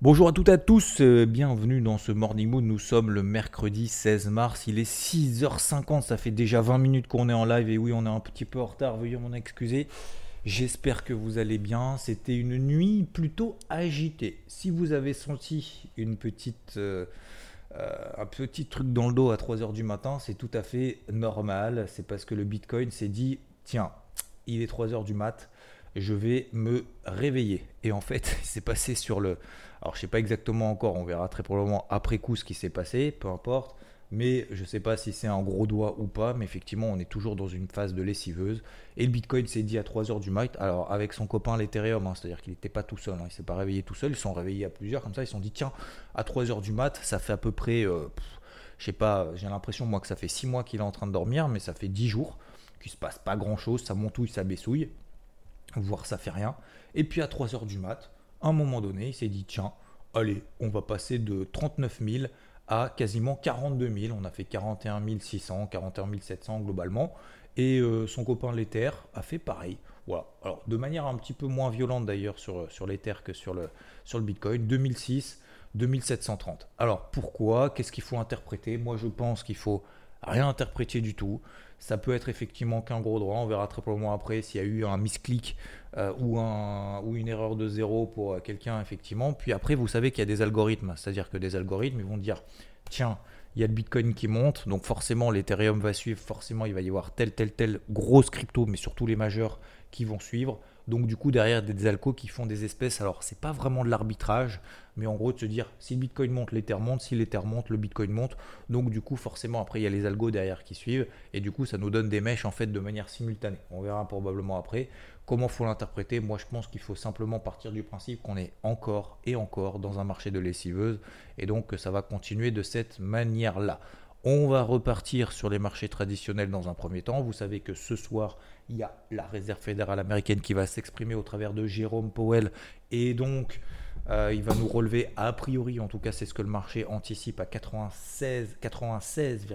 Bonjour à toutes et à tous, euh, bienvenue dans ce Morning Mood. Nous sommes le mercredi 16 mars, il est 6h50, ça fait déjà 20 minutes qu'on est en live et oui, on est un petit peu en retard, veuillez m'en excuser. J'espère que vous allez bien. C'était une nuit plutôt agitée. Si vous avez senti une petite, euh, euh, un petit truc dans le dos à 3h du matin, c'est tout à fait normal. C'est parce que le Bitcoin s'est dit tiens, il est 3h du mat, je vais me réveiller. Et en fait, il s'est passé sur le. Alors, je sais pas exactement encore, on verra très probablement après coup ce qui s'est passé, peu importe. Mais je ne sais pas si c'est un gros doigt ou pas, mais effectivement, on est toujours dans une phase de lessiveuse. Et le Bitcoin s'est dit à 3h du mat, alors avec son copain l'Ethereum, hein, c'est-à-dire qu'il n'était pas tout seul, hein, il ne s'est pas réveillé tout seul, ils sont réveillés à plusieurs, comme ça, ils se sont dit, tiens, à 3h du mat, ça fait à peu près, euh, sais pas, j'ai l'impression moi que ça fait 6 mois qu'il est en train de dormir, mais ça fait 10 jours qu'il se passe pas grand-chose, ça montouille, ça baissouille, voire ça fait rien. Et puis à 3h du mat, un moment donné, il s'est dit, tiens, allez, on va passer de 39 000 à quasiment 42 000. On a fait 41 600, 41 700 globalement. Et euh, son copain l'Ether a fait pareil. Voilà. Alors, de manière un petit peu moins violente d'ailleurs sur, sur l'Ether que sur le, sur le Bitcoin. 2006, 2730. Alors, pourquoi? Qu'est-ce qu'il faut interpréter? Moi, je pense qu'il faut rien interpréter du tout. Ça peut être effectivement qu'un gros droit. On verra très probablement après s'il y a eu un misclick euh, ou, ou une erreur de zéro pour euh, quelqu'un, effectivement. Puis après, vous savez qu'il y a des algorithmes. C'est-à-dire que des algorithmes, ils vont dire tiens, il y a le Bitcoin qui monte, donc forcément l'Ethereum va suivre, forcément il va y avoir telle, telle, telle grosse crypto, mais surtout les majeurs qui vont suivre. Donc du coup derrière des alcos qui font des espèces, alors c'est pas vraiment de l'arbitrage, mais en gros de se dire si le Bitcoin monte, l'Ether monte, si l'Ether monte, le Bitcoin monte. Donc du coup forcément après il y a les algos derrière qui suivent et du coup ça nous donne des mèches en fait de manière simultanée. On verra probablement après comment faut l'interpréter. Moi je pense qu'il faut simplement partir du principe qu'on est encore et encore dans un marché de lessiveuse et donc que ça va continuer de cette manière-là. On va repartir sur les marchés traditionnels dans un premier temps. Vous savez que ce soir, il y a la Réserve fédérale américaine qui va s'exprimer au travers de Jérôme Powell. Et donc, euh, il va nous relever, a priori, en tout cas, c'est ce que le marché anticipe à 96,3% 96,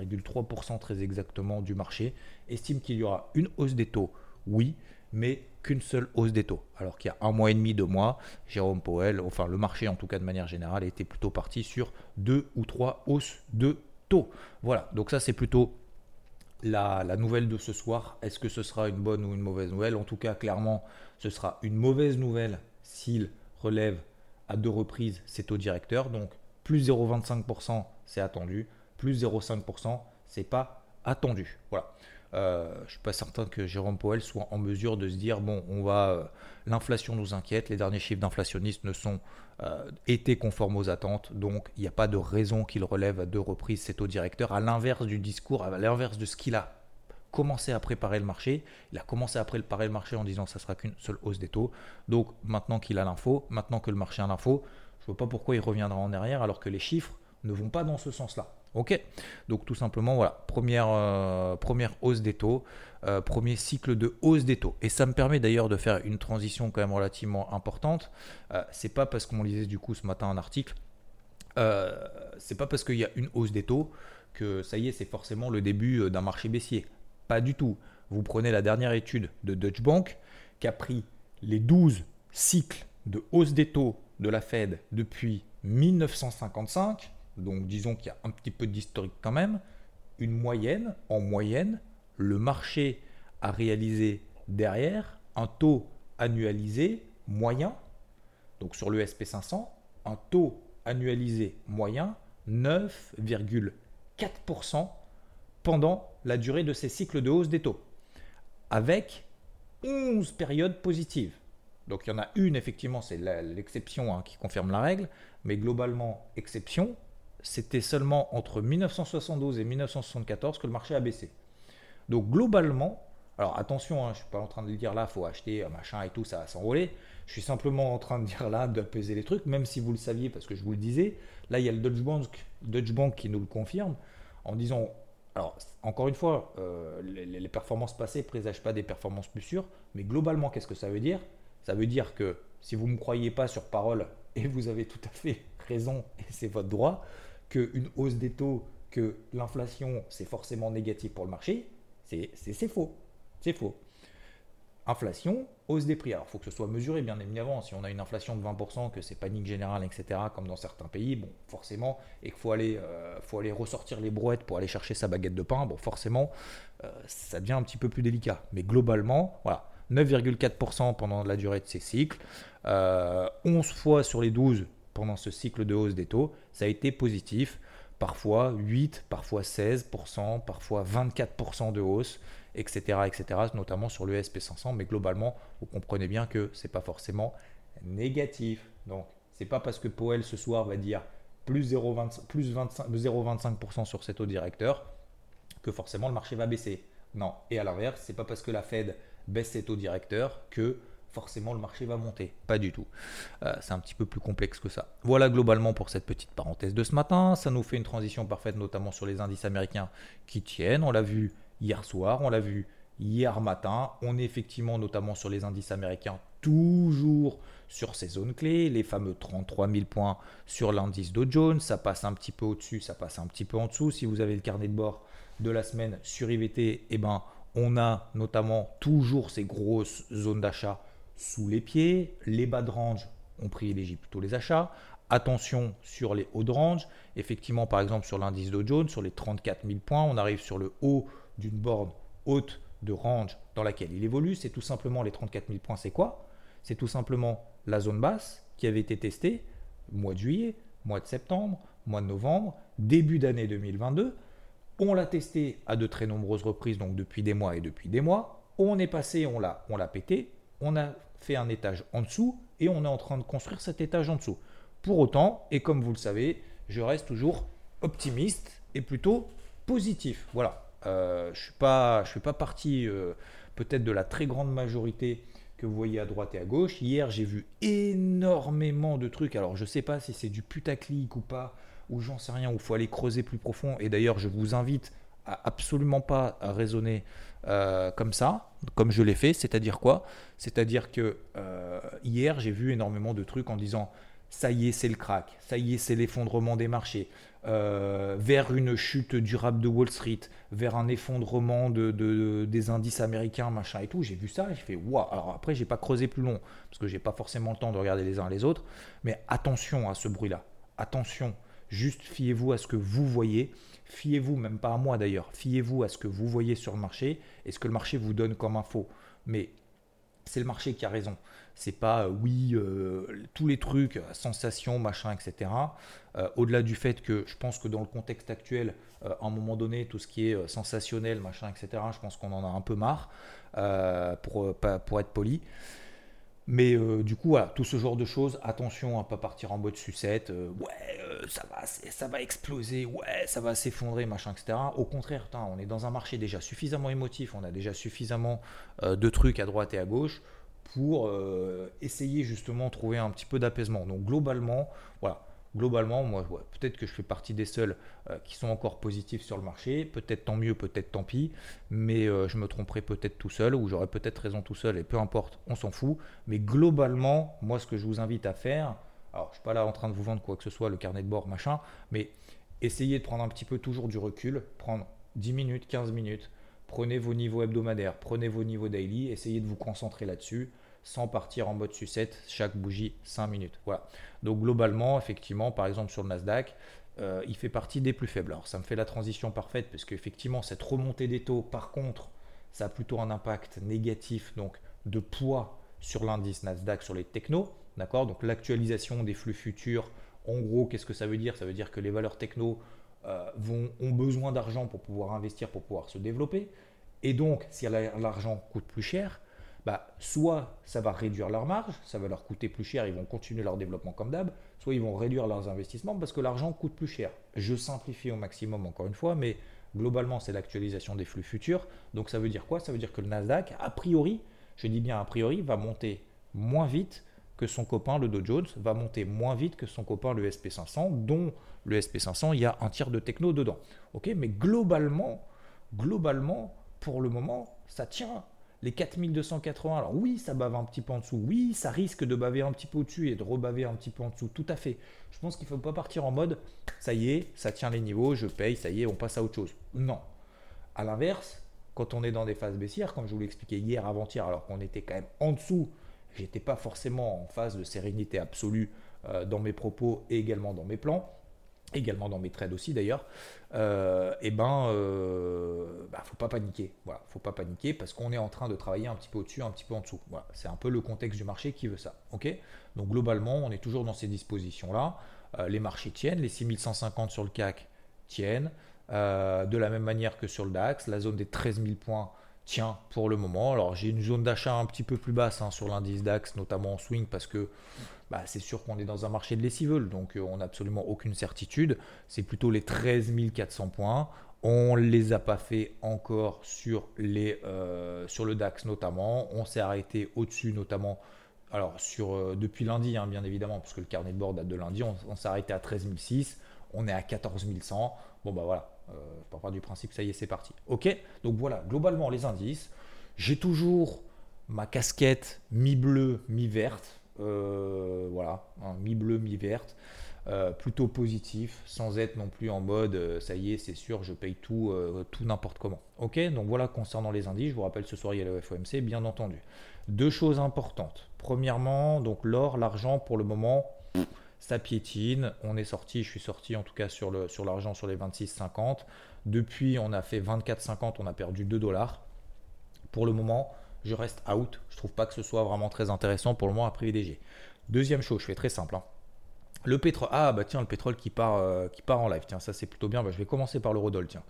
très exactement du marché. Estime qu'il y aura une hausse des taux, oui, mais qu'une seule hausse des taux. Alors qu'il y a un mois et demi, deux mois, Jérôme Powell, enfin le marché en tout cas de manière générale, était plutôt parti sur deux ou trois hausses de voilà, donc ça c'est plutôt la, nouvelle de ce soir. Est-ce que ce sera une bonne ou une mauvaise nouvelle? En tout cas, clairement, ce sera une mauvaise nouvelle s'il relève à deux reprises ses taux directeurs. Donc plus 0,25% c'est attendu, plus 0,5% c'est pas attendu. Voilà. Euh, je ne suis pas certain que Jérôme Powell soit en mesure de se dire bon, on va, euh, l'inflation nous inquiète, les derniers chiffres d'inflationnistes ne sont euh, été conformes aux attentes, donc il n'y a pas de raison qu'il relève à deux reprises ses taux directeurs, à l'inverse du discours, à l'inverse de ce qu'il a commencé à préparer le marché. Il a commencé à préparer le marché en disant ça sera qu'une seule hausse des taux. Donc maintenant qu'il a l'info, maintenant que le marché a l'info, je ne vois pas pourquoi il reviendra en arrière alors que les chiffres ne vont pas dans ce sens-là. Ok Donc tout simplement, voilà, première, euh, première hausse des taux, euh, premier cycle de hausse des taux. Et ça me permet d'ailleurs de faire une transition quand même relativement importante. Euh, c'est pas parce qu'on lisait du coup ce matin un article, c'est pas parce qu'il y a une hausse des taux que ça y est, c'est forcément le début d'un marché baissier. Pas du tout. Vous prenez la dernière étude de Deutsche Bank qui a pris les 12 cycles de hausse des taux de la Fed depuis 1955 donc disons qu'il y a un petit peu d'historique quand même, une moyenne, en moyenne, le marché a réalisé derrière un taux annualisé moyen, donc sur le SP500, un taux annualisé moyen 9,4% pendant la durée de ces cycles de hausse des taux, avec 11 périodes positives. Donc il y en a une, effectivement, c'est l'exception hein, qui confirme la règle, mais globalement, exception, c'était seulement entre 1972 et 1974 que le marché a baissé. Donc globalement, Alors attention, hein, je ne suis pas en train de dire là, faut acheter machin et tout, ça va s'envoler. Je suis simplement en train de dire là, d'apaiser les trucs, même si vous le saviez, parce que je vous le disais. Là, il y a le Deutsche Bank, Deutsche Bank qui nous le confirme en disant alors, encore une fois, euh, les, performances passées ne présagent pas des performances plus sûres, mais globalement, qu'est-ce que ça veut dire? Ça veut dire que si vous ne me croyez pas sur parole, et vous avez tout à fait raison, et c'est votre droit, qu'une hausse des taux, que l'inflation, c'est forcément négatif pour le marché, c'est faux. C'est faux inflation, hausse des prix. Alors, il faut que ce soit mesuré, bien évidemment. Si on a une inflation de 20%, que c'est panique générale, etc., comme dans certains pays, bon, forcément, et qu'il faut aller, euh, faut aller ressortir les brouettes pour aller chercher sa baguette de pain, bon, forcément, euh, ça devient un petit peu plus délicat. Mais globalement, voilà, 9,4% pendant la durée de ces cycles, 11 euh, fois sur les 12 pendant ce cycle de hausse des taux, ça a été positif. Parfois 8%, parfois 16%, parfois 24% de hausse etc., etc., notamment sur le SP500. Mais globalement, vous comprenez bien que ce n'est pas forcément négatif. Donc, ce n'est pas parce que Powell ce soir va dire plus 0,25% sur cet taux directeur que forcément le marché va baisser. Non. Et à l'inverse, ce n'est pas parce que la Fed baisse ses taux directeurs que forcément le marché va monter. Pas du tout. Euh, c'est un petit peu plus complexe que ça. Voilà globalement pour cette petite parenthèse de ce matin. Ça nous fait une transition parfaite, notamment sur les indices américains qui tiennent. On l'a vu hier soir, on l'a vu hier matin. On est effectivement notamment sur les indices américains, toujours sur ces zones clés, les fameux 33 000 points sur l'indice Dow Jones. Ça passe un petit peu au-dessus, ça passe un petit peu en dessous. Si vous avez le carnet de bord de la semaine sur IVT, eh ben, on a notamment toujours ces grosses zones d'achat sous les pieds. Les bas de range, on privilégie plutôt les achats. Attention sur les hauts de range. Effectivement, par exemple, sur l'indice Dow Jones, sur les 34 000 points, on arrive sur le haut d'une borne haute de range dans laquelle il évolue, c'est tout simplement les 34 000 points. C'est quoi? C'est tout simplement la zone basse qui avait été testée mois de juillet, mois de septembre, mois de novembre, début d'année 2022. On l'a testé à de très nombreuses reprises, donc depuis des mois et depuis des mois. On est passé, on l'a, on l'a pété, on a fait un étage en dessous et on est en train de construire cet étage en dessous. Pour autant, et comme vous le savez, je reste toujours optimiste et plutôt positif. Voilà, euh, je suis fais pas partie euh, peut-être de la très grande majorité que vous voyez à droite et à gauche. Hier, j'ai vu énormément de trucs. Alors, je sais pas si c'est du putaclic ou pas, ou j'en sais rien, ou il faut aller creuser plus profond. Et d'ailleurs, je vous invite absolument pas à raisonner euh, comme ça, comme je l'ai fait. C'est-à-dire quoi? C'est-à-dire que hier, j'ai vu énormément de trucs en disant ça y est, c'est le crack, ça y est, c'est l'effondrement des marchés, euh, vers une chute durable de Wall Street, vers un effondrement de, des indices américains, machin et tout. J'ai vu ça, j'ai fait waouh. Alors après, j'ai pas creusé plus long parce que j'ai pas forcément le temps de regarder les uns les autres. Mais attention à ce bruit-là. Attention. Juste fiez-vous à ce que vous voyez. Fiez-vous, même pas à moi d'ailleurs, fiez-vous à ce que vous voyez sur le marché et ce que le marché vous donne comme info. Mais c'est le marché qui a raison. C'est pas euh, oui, euh, tous les trucs, sensations, machin, etc. Euh, au-delà du fait que je pense que dans le contexte actuel, à un moment donné, tout ce qui est sensationnel, machin, etc., je pense qu'on en a un peu marre, pour être poli. Mais du coup, voilà, tout ce genre de choses, attention à pas partir en mode sucette, ouais, ça, va, ça va exploser, ouais, ça va s'effondrer, machin, etc. Au contraire, on est dans un marché déjà suffisamment émotif, on a déjà suffisamment de trucs à droite et à gauche pour euh, essayer justement de trouver un petit peu d'apaisement. Donc globalement, voilà, globalement, moi, peut-être que je fais partie des seuls euh, qui sont encore positifs sur le marché. Peut-être tant mieux, peut-être tant pis. Mais euh, je me tromperai peut-être tout seul ou j'aurai peut-être raison tout seul et peu importe, on s'en fout. Mais globalement, moi, ce que je vous invite à faire, alors je suis pas là en train de vous vendre quoi que ce soit, le carnet de bord, machin, mais essayez de prendre un petit peu toujours du recul, prendre 10 minutes, 15 minutes. Prenez vos niveaux hebdomadaires, prenez vos niveaux daily, essayez de vous concentrer là-dessus sans partir en mode sucette, chaque bougie 5 minutes. Voilà. Donc globalement, effectivement, par exemple sur le Nasdaq, euh, il fait partie des plus faibles. Alors ça me fait la transition parfaite parce qu'effectivement, cette remontée des taux, par contre, ça a plutôt un impact négatif donc de poids sur l'indice Nasdaq, sur les technos. D'accord? Donc l'actualisation des flux futurs, en gros, qu'est-ce que ça veut dire? Ça veut dire que les valeurs techno euh, vont, ont besoin d'argent pour pouvoir investir, pour pouvoir se développer. Et donc, si l'argent coûte plus cher, bah, soit ça va réduire leur marge, ça va leur coûter plus cher, ils vont continuer leur développement comme d'hab, soit ils vont réduire leurs investissements parce que l'argent coûte plus cher. Je simplifie au maximum encore une fois, mais Globalement, c'est l'actualisation des flux futurs. Donc ça veut dire quoi? Ça veut dire que le Nasdaq, a priori, je dis bien a priori, va monter moins vite que son copain le Dow Jones, va monter moins vite que son copain le SP500, dont le SP500, il y a un tiers de techno dedans. Mais globalement, globalement, pour le moment, ça tient. Les 4280, alors oui, ça bave un petit peu en dessous. Oui, ça risque de baver un petit peu au-dessus et de rebaver un petit peu en dessous. Tout à fait. Je pense qu'il ne faut pas partir en mode ça y est, ça tient les niveaux, je paye, ça y est, on passe à autre chose. Non. À l'inverse, quand on est dans des phases baissières, comme je vous l'ai expliqué hier, avant-hier, alors qu'on était quand même en dessous, j'étais pas forcément en phase de sérénité absolue euh, dans mes propos et également dans mes plans également dans mes trades aussi d'ailleurs, euh, et eh ben, euh, bah, faut pas paniquer. Voilà, faut pas paniquer parce qu'on est en train de travailler un petit peu au-dessus, un petit peu en dessous. Voilà, c'est un peu le contexte du marché qui veut ça. Ok? Donc globalement, on est toujours dans ces dispositions-là. Euh, les marchés tiennent, les 6150 sur le CAC tiennent, euh, de la même manière que sur le DAX, la zone des 13 000 points tient pour le moment. Alors j'ai une zone d'achat un petit peu plus basse hein, sur l'indice DAX, notamment en swing, parce que bah, c'est sûr qu'on est dans un marché de lessiveuse, donc euh, on n'a absolument aucune certitude. C'est plutôt les 13 400 points. On ne les a pas fait encore sur, les, euh, sur le DAX notamment. On s'est arrêté au-dessus notamment. Alors sur, euh, depuis lundi, hein, bien évidemment, puisque le carnet de bord date de lundi, on, s'est arrêté à 13 600. On est à 14 100. Bon bah voilà, euh, pas du principe, ça y est, c'est parti. Ok Donc voilà, globalement les indices. J'ai toujours ma casquette mi-bleue, mi-verte. Euh, voilà, hein, mi-bleu, mi-verte. Euh, plutôt positif, sans être non plus en mode euh, ça y est, c'est sûr, je paye tout, tout n'importe comment. Ok, donc voilà concernant les indices, je vous rappelle ce soir il y a le FOMC, bien entendu. Deux choses importantes. Premièrement, donc l'or, l'argent pour le moment, ça piétine. On est sorti, je suis sorti en tout cas sur l'argent sur, l'argent sur les 26,50. Depuis, on a fait 24,50, on a perdu 2 dollars. Pour le moment, je reste out. Je trouve pas que ce soit vraiment très intéressant pour le moment à privilégier. Deuxième chose, je fais très simple. Hein. Le pétrole, ah bah tiens, le pétrole qui part, euh, qui part en live. Tiens, ça c'est plutôt bien. Bah, je vais commencer par l'eurodoll. Tiens,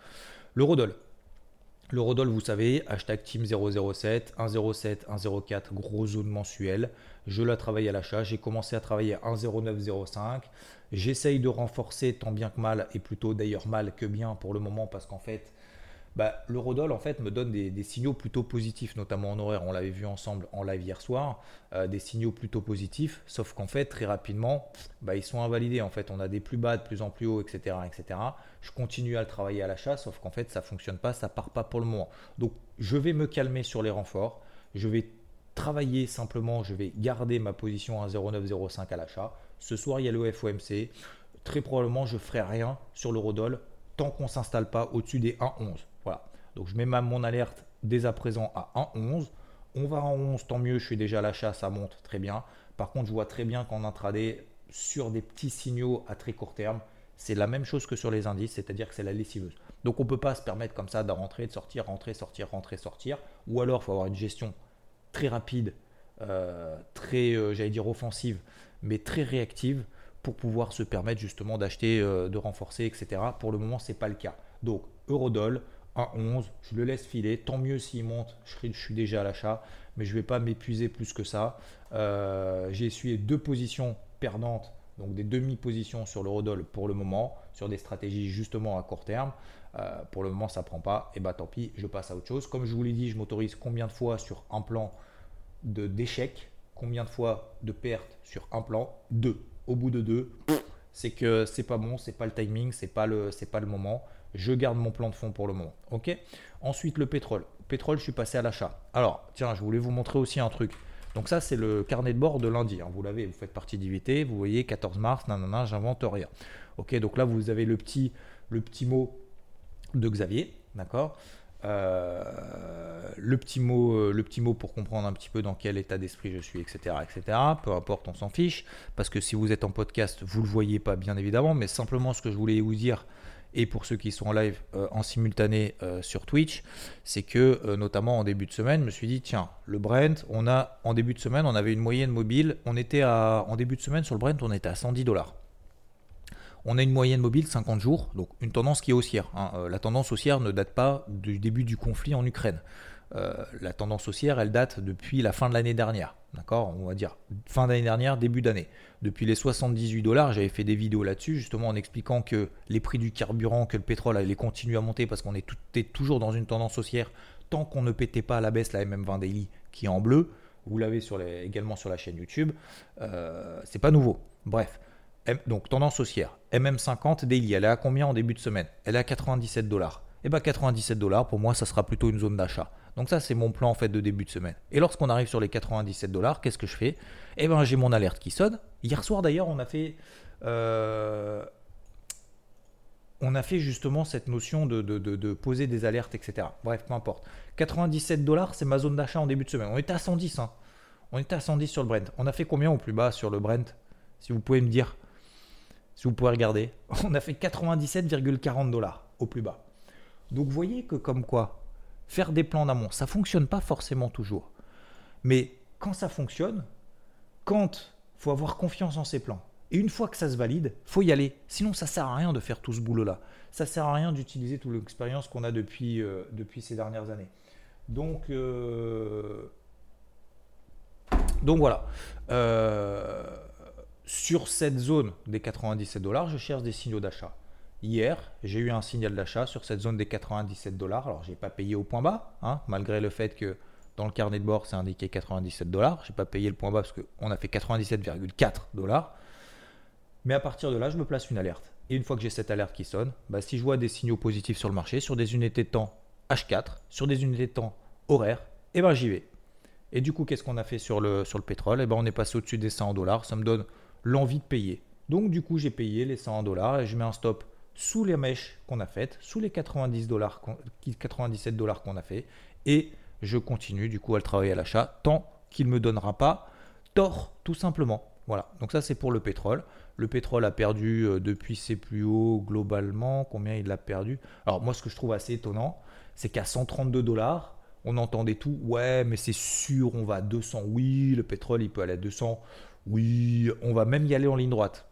l'eurodoll. L'eurodoll, vous savez, hashtag team 007, 107, 104, gros zone mensuelle. Je la travaille à l'achat. J'ai commencé à travailler à 10905. J'essaye de renforcer tant bien que mal, et plutôt d'ailleurs mal que bien pour le moment, parce qu'en fait, bah, l'eurodoll en fait me donne des, signaux plutôt positifs, notamment en horaire. On l'avait vu ensemble en live hier soir, euh, des signaux plutôt positifs. Sauf qu'en fait, très rapidement, bah, ils sont invalidés. En fait, on a des plus bas, de plus en plus haut, etc., etc. Je continue à le travailler à l'achat, sauf qu'en fait, ça fonctionne pas, ça part pas pour le moment. Donc, je vais me calmer sur les renforts. Je vais travailler simplement. Je vais garder ma position à 0,905 à l'achat. Ce soir, il y a le FOMC. Très probablement, je ferai rien sur l'eurodoll tant qu'on s'installe pas au-dessus des 1,11. Donc je mets ma, mon alerte dès à présent à 1,11. On va en 11, tant mieux, je suis déjà à l'achat, ça monte très bien. Par contre, je vois très bien qu'en intraday, sur des petits signaux à très court terme, c'est la même chose que sur les indices, c'est-à-dire que c'est la lessiveuse. Donc on ne peut pas se permettre comme ça de rentrer, de sortir, rentrer, sortir, rentrer, sortir. Ou alors il faut avoir une gestion très rapide, euh, très, euh, j'allais dire offensive, mais très réactive pour pouvoir se permettre justement d'acheter, euh, de renforcer, etc. Pour le moment, ce n'est pas le cas. Donc Eurodoll, 11, je le laisse filer. Tant mieux s'il monte, je suis déjà à l'achat, mais je ne vais pas m'épuiser plus que ça. Euh, j'ai essuyé deux positions perdantes, donc des demi-positions sur l'eurodoll pour le moment, sur des stratégies justement à court terme. Euh, pour le moment, ça prend pas, et bah tant pis, je passe à autre chose. Comme je vous l'ai dit, je m'autorise combien de fois sur un plan d'échec, combien de fois de pertes sur un plan? Deux. Au bout de deux, c'est que c'est pas bon, c'est pas le timing, c'est pas le, c'est pas le moment je garde mon plan de fond pour le moment. Ok? Ensuite, le pétrole. Pétrole, je suis passé à l'achat. Alors, tiens, je voulais vous montrer aussi un truc. Donc ça, c'est le carnet de bord de lundi. Hein. Vous l'avez, vous faites partie d'IVT, vous voyez 14 mars, nanana, j'invente rien. Donc là, vous avez le petit, le petit mot de Xavier, d'accord? Le, petit mot, euh, le petit mot pour comprendre un petit peu dans quel état d'esprit je suis, etc., etc. Peu importe, on s'en fiche, parce que si vous êtes en podcast, vous ne le voyez pas, bien évidemment, mais simplement ce que je voulais vous dire, et pour ceux qui sont en live euh, en simultané euh, sur Twitch, c'est que euh, notamment en début de semaine, je me suis dit tiens, le Brent, on a en début de semaine, on avait une moyenne mobile, on était en début de semaine sur le Brent, on était à 110 dollars. On a une moyenne mobile 50 jours, donc une tendance qui est haussière. Hein. la tendance haussière ne date pas du début du conflit en Ukraine. euh, la tendance haussière, elle date depuis la fin de l'année dernière. D'accord? On va dire fin d'année dernière, début d'année. Depuis les 78 dollars, j'avais fait des vidéos là-dessus, justement en expliquant que les prix du carburant, que le pétrole allait continuer à monter parce qu'on était toujours dans une tendance haussière tant qu'on ne pétait pas à la baisse la MM20 Daily qui est en bleu. Vous l'avez également sur la chaîne YouTube. Euh, c'est pas nouveau. Bref. Donc tendance haussière. MM50 Daily, elle est à combien en début de semaine? Elle est à 97 dollars. Et bien 97 dollars, pour moi, ça sera plutôt une zone d'achat. Donc ça, c'est mon plan en fait de début de semaine. Et lorsqu'on arrive sur les 97 dollars, qu'est-ce que je fais? Eh ben, j'ai mon alerte qui sonne. Hier soir d'ailleurs, on a fait, euh, on a fait justement cette notion de, poser des alertes, etc. Bref, peu importe. 97 dollars, c'est ma zone d'achat en début de semaine. On était à 110, hein. On était à 110 sur le Brent. On a fait combien au plus bas sur le Brent? Si vous pouvez me dire, si vous pouvez regarder, on a fait 97,40 dollars au plus bas. Donc vous voyez que comme quoi, faire des plans d'amont, ça fonctionne pas forcément toujours. Mais quand ça fonctionne, quand faut avoir confiance en ses plans, et une fois que ça se valide, faut y aller. Sinon, ça sert à rien de faire tout ce boulot-là. Ça sert à rien d'utiliser toute l'expérience qu'on a depuis, euh, ces dernières années. Donc, euh, donc voilà. Euh, sur cette zone des 97 dollars, je cherche des signaux d'achat. Hier, j'ai eu un signal d'achat sur cette zone des 97 dollars. Alors, je n'ai pas payé au point bas, hein, malgré le fait que dans le carnet de bord, c'est indiqué 97 dollars. Je n'ai pas payé le point bas parce qu'on a fait 97,4 dollars. Mais à partir de là, je me place une alerte. Et une fois que j'ai cette alerte qui sonne, bah, si je vois des signaux positifs sur le marché, sur des unités de temps H4, sur des unités de temps horaires, eh ben j'y vais. Et du coup, qu'est-ce qu'on a fait sur le, sur le pétrole? Eh ben on est passé au-dessus des 100 dollars. Ça me donne l'envie de payer. Donc du coup, j'ai payé les 100 dollars et je mets un stop sous les mèches qu'on a faites, sous les 90 dollars, 97 dollars qu'on a fait, et je continue du coup à le travailler à l'achat tant qu'il ne me donnera pas tort, tout simplement. Voilà, donc ça c'est pour le pétrole. Le pétrole a perdu euh, depuis ses plus hauts globalement. Combien il a perdu? Alors moi ce que je trouve assez étonnant, c'est qu'à 132 dollars, on entendait tout. Ouais, mais c'est sûr, on va à 200. Oui, le pétrole il peut aller à 200. Oui, on va même y aller en ligne droite.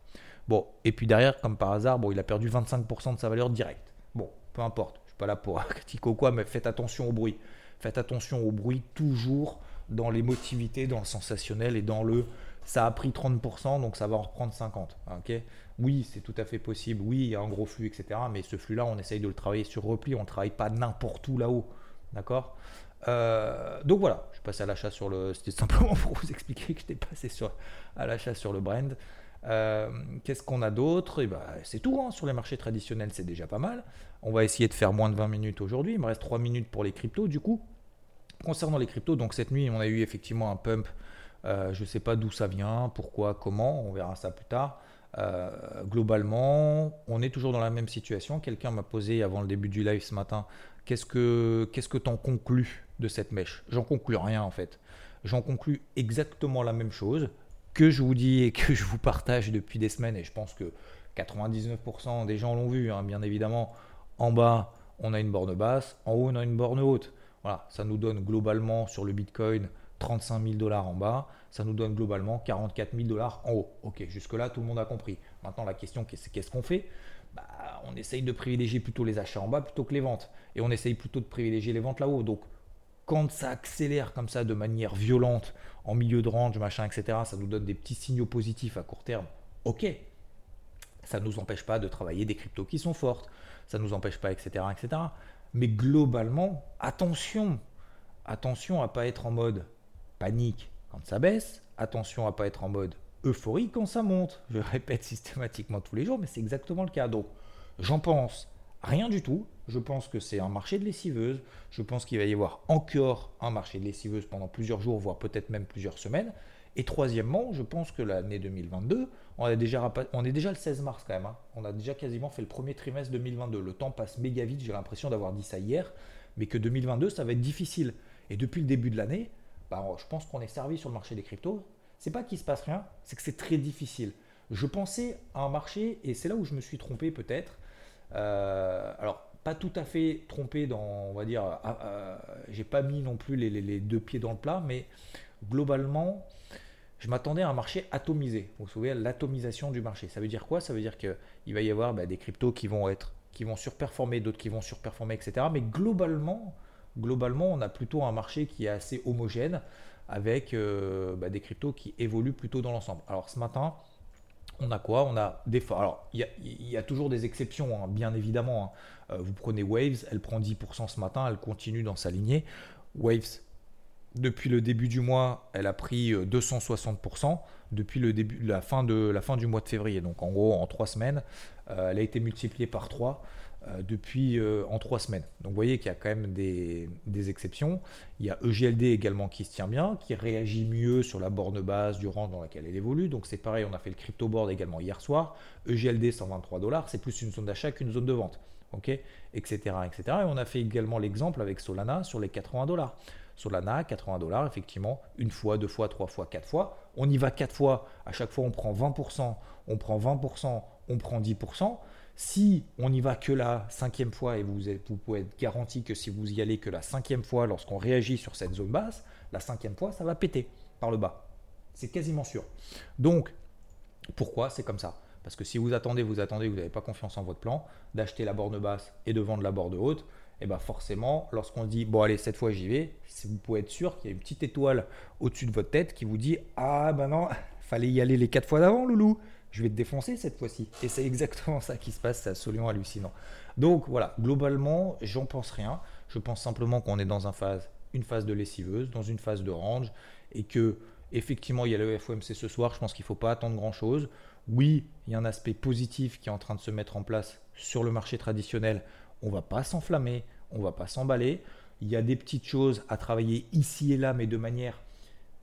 Bon, et puis derrière, comme par hasard, bon, il a perdu 25% de sa valeur directe. Bon, peu importe, je suis pas là pour critiquer ou quoi, mais faites attention au bruit. Faites attention au bruit toujours dans l'émotivité, dans le sensationnel et dans le ça a pris 30%, donc ça va en reprendre 50%. ok? Oui, c'est tout à fait possible. Oui, il y a un gros flux, etc. Mais ce flux-là, on essaye de le travailler sur repli. On ne travaille pas n'importe où là-haut. D'accord? Euh, donc voilà, je passe à l'achat sur le. C'était simplement pour vous expliquer que j'étais passé sur, à l'achat sur le brand. Euh, qu'est-ce qu'on a d'autre? Eh ben, C'est tout, hein. sur les marchés traditionnels, c'est déjà pas mal. On va essayer de faire moins de 20 minutes aujourd'hui. Il me reste 3 minutes pour les cryptos. Du coup, concernant les cryptos, donc cette nuit, on a eu effectivement un pump. Euh, je ne sais pas d'où ça vient, pourquoi, comment, on verra ça plus tard. Euh, globalement, on est toujours dans la même situation. Quelqu'un m'a posé avant le début du live ce matin qu'est-ce que qu'est-ce que t'en conclus? De cette mèche J'en conclus rien en fait. J'en conclus exactement la même chose que je vous dis et que je vous partage depuis des semaines, et je pense que 99% des gens l'ont vu, hein, bien évidemment, en bas, on a une borne basse, en haut, on a une borne haute. Voilà, ça nous donne globalement sur le Bitcoin 35 000 dollars en bas, ça nous donne globalement 44 000 dollars en haut. Ok, jusque-là, tout le monde a compris. Maintenant, la question, c'est qu'est-ce qu'on fait? Bah, On essaye de privilégier plutôt les achats en bas plutôt que les ventes. Et on essaye plutôt de privilégier les ventes là-haut. Donc, quand ça accélère comme ça de manière violente en milieu de range, machin, etc., ça nous donne des petits signaux positifs à court terme. Ok, ça ne nous empêche pas de travailler des cryptos qui sont fortes, ça ne nous empêche pas, etc., etc. Mais globalement, attention, attention à pas être en mode panique quand ça baisse, attention à pas être en mode euphorie quand ça monte. Je répète systématiquement tous les jours, mais c'est exactement le cas. Donc, j'en pense rien du tout. Je pense que c'est un marché de lessiveuses. Je pense qu'il va y avoir encore un marché de lessiveuses pendant plusieurs jours, voire peut-être même plusieurs semaines. Et troisièmement, je pense que l'année 2022, on, est déjà, on est déjà le 16 mars quand même. Hein. On a déjà quasiment fait le premier trimestre 2022. Le temps passe méga vite, j'ai l'impression d'avoir dit ça hier, mais que 2022, ça va être difficile. Et depuis le début de l'année, bah, je pense qu'on est servi sur le marché des cryptos. C'est pas qu'il se passe rien, c'est que c'est très difficile. Je pensais à un marché, et c'est là où je me suis trompé peut-être. Euh, alors, pas tout à fait trompé dans, on va dire, ah, ah, j'ai pas mis non plus les, deux pieds dans le plat, mais globalement, je m'attendais à un marché atomisé. Vous vous souvenez, l'atomisation du marché. Ça veut dire quoi? Ça veut dire qu'il va y avoir bah, des cryptos qui vont être, qui vont surperformer, d'autres qui vont surperformer, etc. Mais globalement, globalement, on a plutôt un marché qui est assez homogène avec euh, bah, des cryptos qui évoluent plutôt dans l'ensemble. Alors ce matin, on a quoi? On a des Alors, il y, a toujours des exceptions, hein, bien évidemment. Hein. Euh, vous prenez Waves, elle prend 10% ce matin, elle continue dans sa lignée. Waves, depuis le début du mois, elle a pris 260% euh, depuis le début, la, fin de, la fin du mois de février. Donc en gros, en trois semaines, elle a été multipliée par 3. Euh, depuis euh, en trois semaines. Donc vous voyez qu'il y a quand même des, exceptions. Il y a EGLD également qui se tient bien, qui réagit mieux sur la borne base du rang dans laquelle elle évolue. Donc c'est pareil, on a fait le crypto board également hier soir. EGLD 123 dollars, c'est plus une zone d'achat qu'une zone de vente. ok etc., etc. Et on a fait également l'exemple avec Solana sur les 80 dollars. Solana, 80 dollars, effectivement, une fois, deux fois, trois fois, quatre fois. On y va quatre fois, à chaque fois on prend 20%, on prend 20%, on prend 10%. Si on n'y va que la cinquième fois, et vous, vous pouvez être garanti que si vous y allez que la cinquième fois lorsqu'on réagit sur cette zone basse, la cinquième fois, ça va péter par le bas. C'est quasiment sûr. Donc, pourquoi c'est comme ça? Parce que si vous attendez, vous attendez, vous n'avez pas confiance en votre plan, d'acheter la borne basse et de vendre la borne haute, et eh bien forcément, lorsqu'on dit bon allez cette fois j'y vais, vous pouvez être sûr qu'il y a une petite étoile au-dessus de votre tête qui vous dit ah ben non, fallait y aller les quatre fois d'avant, loulou je vais te défoncer cette fois-ci. Et c'est exactement ça qui se passe, c'est absolument hallucinant. Donc voilà, globalement, j'en pense rien. Je pense simplement qu'on est dans une phase, une phase de lessiveuse, dans une phase de range, et que effectivement, il y a le FOMC ce soir. Je pense qu'il ne faut pas attendre grand-chose. Oui, il y a un aspect positif qui est en train de se mettre en place sur le marché traditionnel. On ne va pas s'enflammer, on ne va pas s'emballer. Il y a des petites choses à travailler ici et là, mais de manière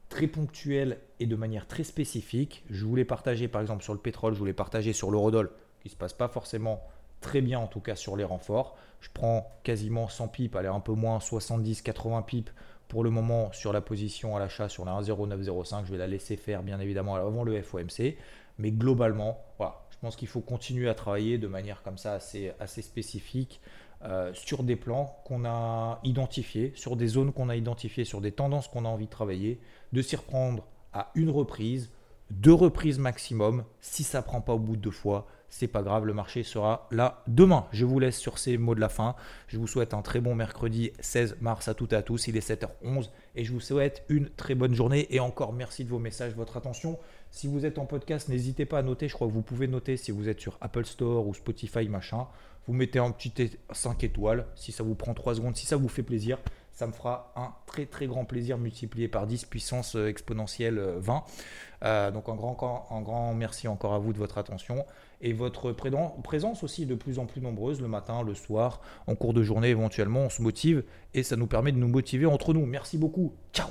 très ponctuel et de manière très spécifique. Je voulais partager par exemple sur le pétrole, je voulais partager sur l'eurodoll, qui ne se passe pas forcément très bien en tout cas sur les renforts. Je prends quasiment 100 pips, allez un peu moins 70-80 pips pour le moment sur la position à l'achat sur la 1,0905. Je vais la laisser faire bien évidemment avant le FOMC. Mais globalement, voilà, je pense qu'il faut continuer à travailler de manière comme ça assez, assez spécifique euh, sur des plans qu'on a identifiés, sur des zones qu'on a identifiées, sur des tendances qu'on a envie de travailler, de s'y reprendre à une reprise, deux reprises maximum. Si ça prend pas au bout de deux fois, c'est pas grave, le marché sera là demain. Je vous laisse sur ces mots de la fin. Je vous souhaite un très bon mercredi 16 mars à toutes et à tous. Il est 7h11 et je vous souhaite une très bonne journée. Et encore merci de vos messages, votre attention. Si vous êtes en podcast, n'hésitez pas à noter. Je crois que vous pouvez noter si vous êtes sur Apple Store ou Spotify, machin. Vous mettez un petit 5 étoiles si ça vous prend 3 secondes, si ça vous fait plaisir. Ça me fera un très très grand plaisir multiplié par 10 puissance euh, exponentielle 20. Euh, euh, donc un grand, un grand merci encore à vous de votre attention et votre présence aussi de plus en plus nombreuse le matin, le soir, en cours de journée éventuellement. On se motive et ça nous permet de nous motiver entre nous. Merci beaucoup. Ciao